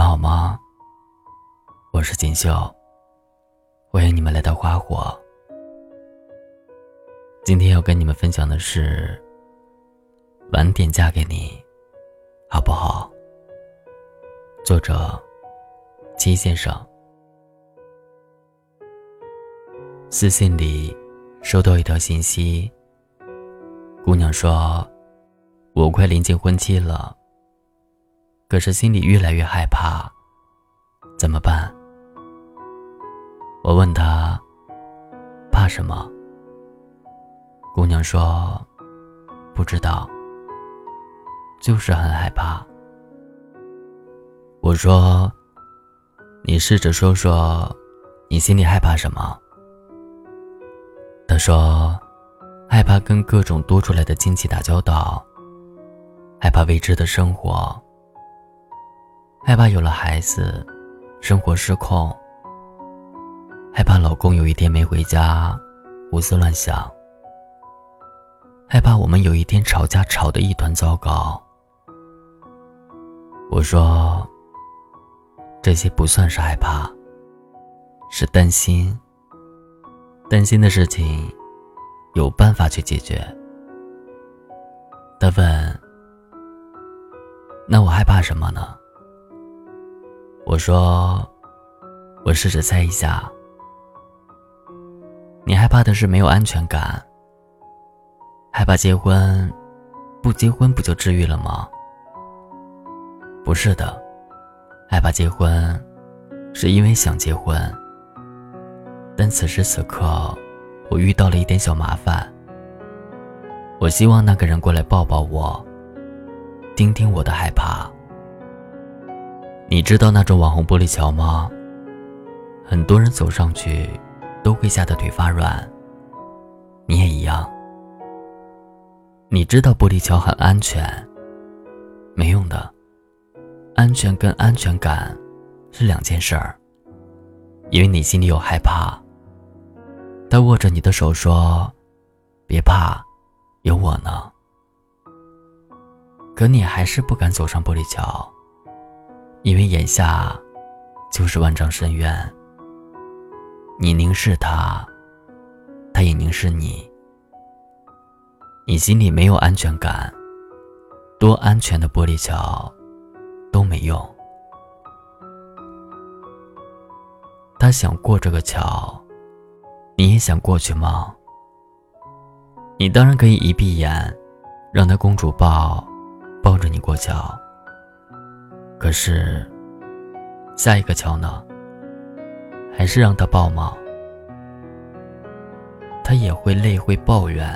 们好吗？我是锦绣，欢迎你们来到花火。今天要跟你们分享的是，晚点嫁给你，好不好？作者：七先生。私信里收到一条信息，姑娘说：“我快临近婚期了。”可是心里越来越害怕，怎么办？我问他，怕什么？姑娘说，不知道，就是很害怕。我说，你试着说说，你心里害怕什么？他说，害怕跟各种多出来的亲戚打交道，害怕未知的生活。害怕有了孩子，生活失控；害怕老公有一天没回家，胡思乱想；害怕我们有一天吵架吵得一团糟糕。我说，这些不算是害怕，是担心。担心的事情，有办法去解决。他问：“那我害怕什么呢？”我说：“我试着猜一下，你害怕的是没有安全感，害怕结婚，不结婚不就治愈了吗？不是的，害怕结婚，是因为想结婚。但此时此刻，我遇到了一点小麻烦。我希望那个人过来抱抱我，听听我的害怕。”你知道那种网红玻璃桥吗？很多人走上去都会吓得腿发软。你也一样。你知道玻璃桥很安全，没用的。安全跟安全感是两件事儿。因为你心里有害怕。他握着你的手说：“别怕，有我呢。”可你还是不敢走上玻璃桥。因为眼下，就是万丈深渊。你凝视他，他也凝视你。你心里没有安全感，多安全的玻璃桥都没用。他想过这个桥，你也想过去吗？你当然可以一闭眼，让他公主抱，抱着你过桥。可是，下一个桥呢？还是让他抱吗？他也会累，会抱怨。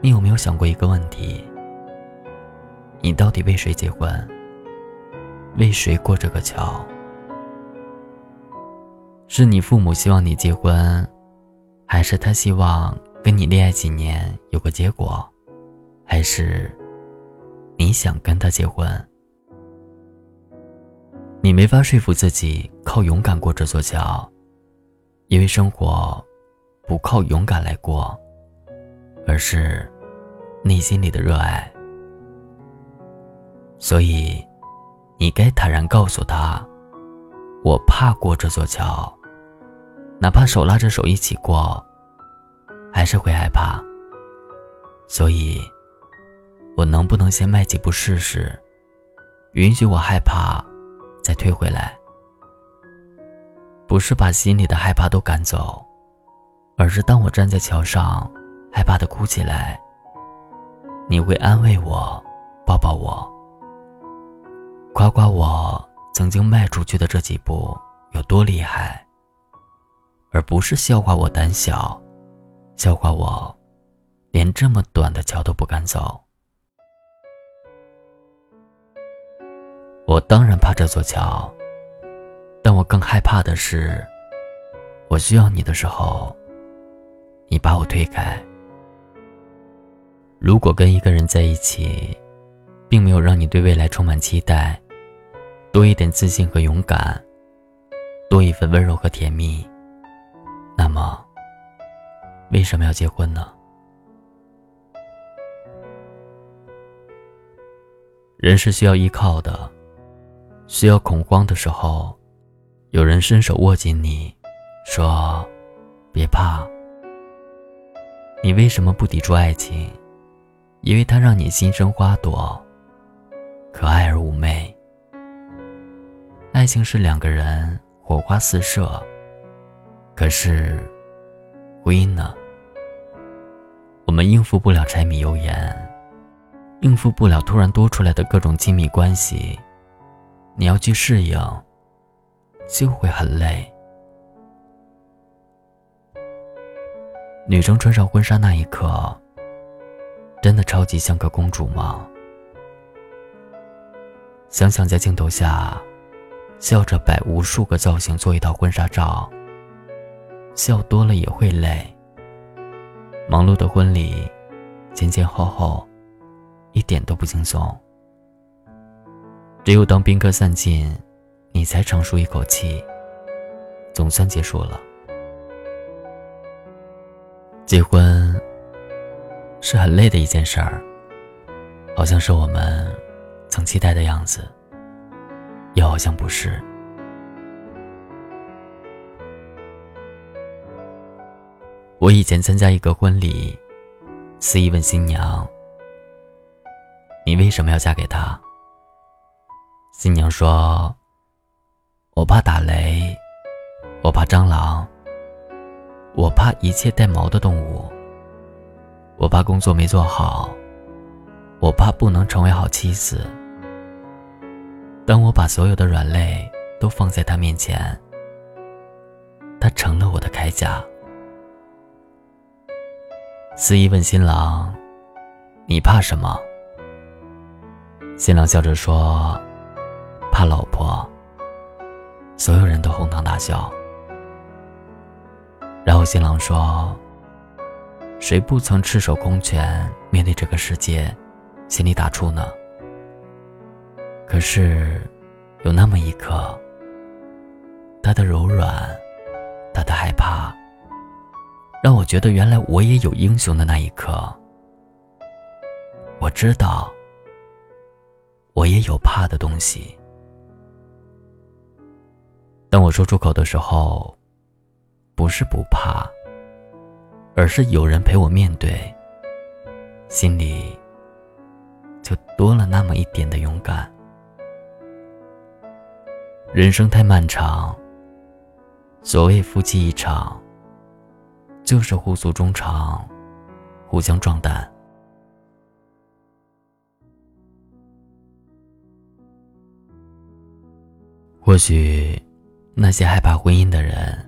你有没有想过一个问题？你到底为谁结婚？为谁过这个桥？是你父母希望你结婚，还是他希望跟你恋爱几年有个结果，还是你想跟他结婚？你没法说服自己靠勇敢过这座桥，因为生活不靠勇敢来过，而是内心里的热爱。所以，你该坦然告诉他：“我怕过这座桥，哪怕手拉着手一起过，还是会害怕。所以，我能不能先迈几步试试？允许我害怕。”再退回来，不是把心里的害怕都赶走，而是当我站在桥上，害怕的哭起来，你会安慰我，抱抱我，夸夸我曾经迈出去的这几步有多厉害，而不是笑话我胆小，笑话我连这么短的桥都不敢走。我当然怕这座桥，但我更害怕的是，我需要你的时候，你把我推开。如果跟一个人在一起，并没有让你对未来充满期待，多一点自信和勇敢，多一份温柔和甜蜜，那么，为什么要结婚呢？人是需要依靠的。需要恐慌的时候，有人伸手握紧你，说：“别怕。”你为什么不抵触爱情？因为它让你心生花朵，可爱而妩媚。爱情是两个人火花四射，可是婚姻呢？我们应付不了柴米油盐，应付不了突然多出来的各种亲密关系，你要去适应，就会很累。女生穿上婚纱那一刻，真的超级像个公主吗？想想在镜头下，笑着摆无数个造型做一套婚纱照，笑多了也会累。忙碌的婚礼，前前后后，一点都不轻松。只有当宾客散尽，你才长舒一口气，总算结束了。结婚是很累的一件事儿，好像是我们曾期待的样子，又好像不是。我以前参加一个婚礼，司仪问新娘：“你为什么要嫁给他？”新娘说：“我怕打雷，我怕蟑螂。”我怕一切带毛的动物，我怕工作没做好，我怕不能成为好妻子。当我把所有的软肋都放在他面前，他成了我的铠甲。司仪问新郎：“你怕什么？”新郎笑着说：“怕老婆。”所有人都哄堂大笑。然后新郎说：“谁不曾赤手空拳面对这个世界，心里打怵呢？可是，有那么一刻，他的柔软，他的害怕，让我觉得原来我也有英雄的那一刻。我知道，我也有怕的东西。当我说出口的时候。”不是不怕，而是有人陪我面对，心里就多了那么一点的勇敢。人生太漫长，所谓夫妻一场，就是互诉衷肠，互相壮胆。或许那些害怕婚姻的人。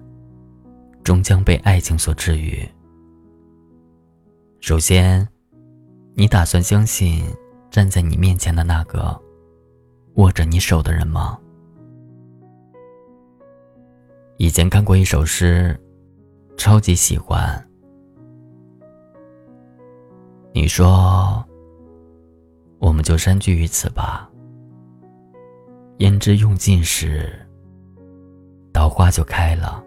终将被爱情所治愈。首先，你打算相信站在你面前的那个握着你手的人吗？以前看过一首诗，超级喜欢。你说，我们就山居于此吧。胭脂用尽时，桃花就开了。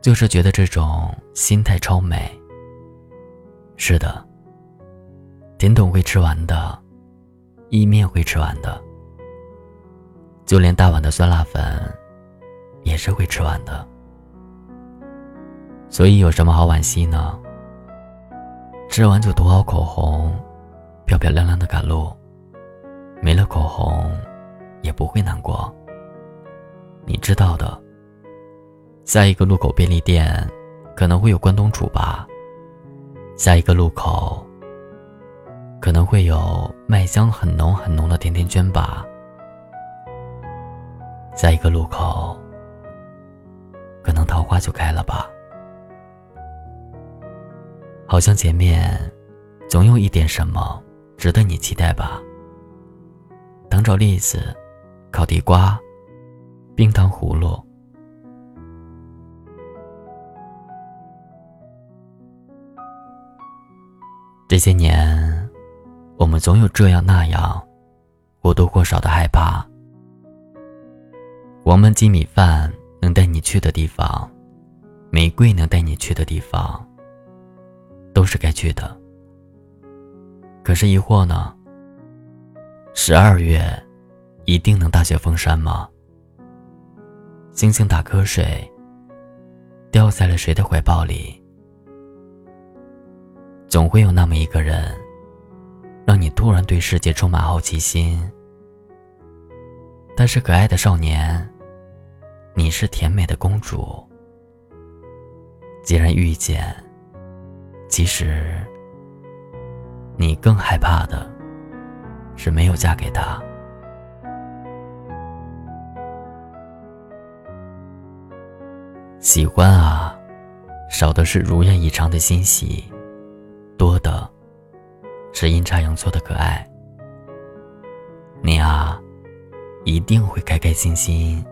就是觉得这种心态超美。是的，甜筒会吃完的，意面会吃完的，就连大碗的酸辣粉，也是会吃完的。所以有什么好惋惜呢？吃完就涂好口红，漂漂亮亮的赶路。没了口红，也不会难过。你知道的。下一个路口便利店，可能会有关东煮吧。下一个路口，可能会有麦香很浓很浓的甜甜圈吧。下一个路口，可能桃花就开了吧。好像前面，总有一点什么值得你期待吧。糖炒栗子，烤地瓜，冰糖葫芦。这些年，我们总有这样那样，或多或少的害怕。黄焖鸡米饭能带你去的地方，玫瑰能带你去的地方，都是该去的。可是疑惑呢？十二月，一定能大雪封山吗？星星打瞌睡，掉在了谁的怀抱里？总会有那么一个人，让你突然对世界充满好奇心。他是可爱的少年，你是甜美的公主。既然遇见，其实你更害怕的是没有嫁给他。喜欢啊，少的是如愿以偿的欣喜。多的是阴差阳错的可爱。你啊，一定会开开心心，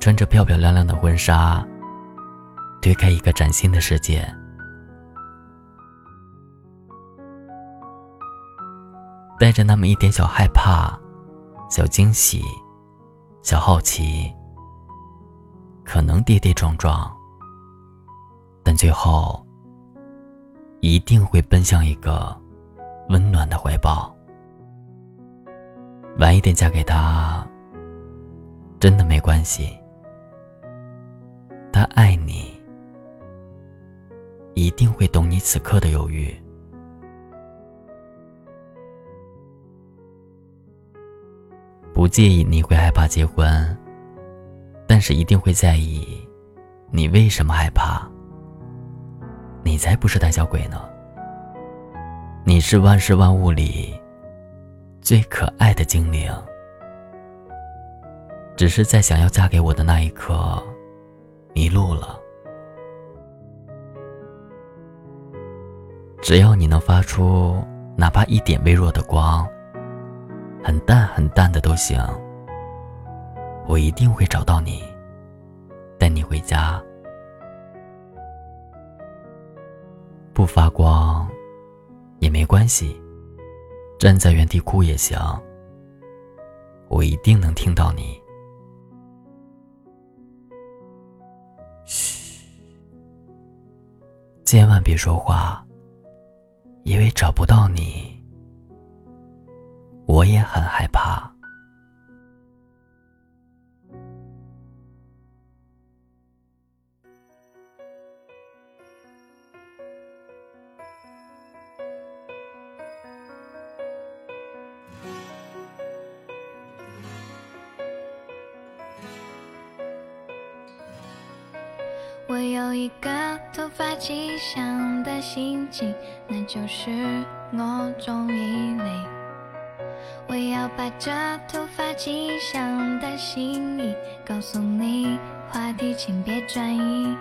穿着漂漂亮亮的婚纱，推开一个崭新的世界。带着那么一点小害怕、小惊喜、小好奇，可能跌跌撞撞，但最后。一定会奔向一个温暖的怀抱。晚一点嫁给他，真的没关系。他爱你，一定会懂你此刻的犹豫。不介意你会害怕结婚，但是一定会在意你为什么害怕。你才不是胆小鬼呢！你是万事万物里最可爱的精灵，只是在想要嫁给我的那一刻迷路了。只要你能发出哪怕一点微弱的光，很淡很淡的都行，我一定会找到你，带你回家。不发光也没关系，站在原地哭也行。我一定能听到你。嘘，千万别说话，因为找不到你，我也很害怕。我有一个突发奇想的心情，那就是我中意你。我要把这突发奇想的心意告诉你，话题请别转移。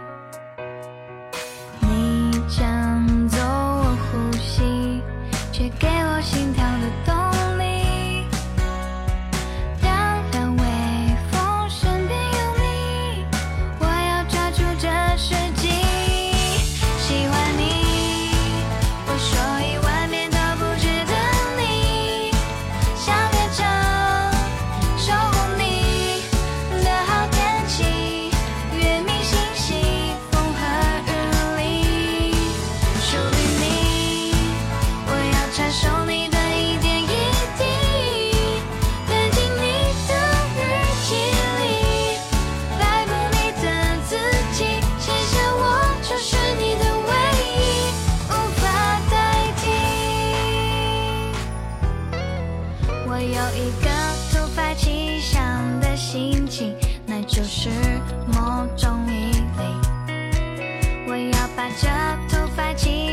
有一个突发奇想的心情，那就是某种毅力。我要把这突发奇想。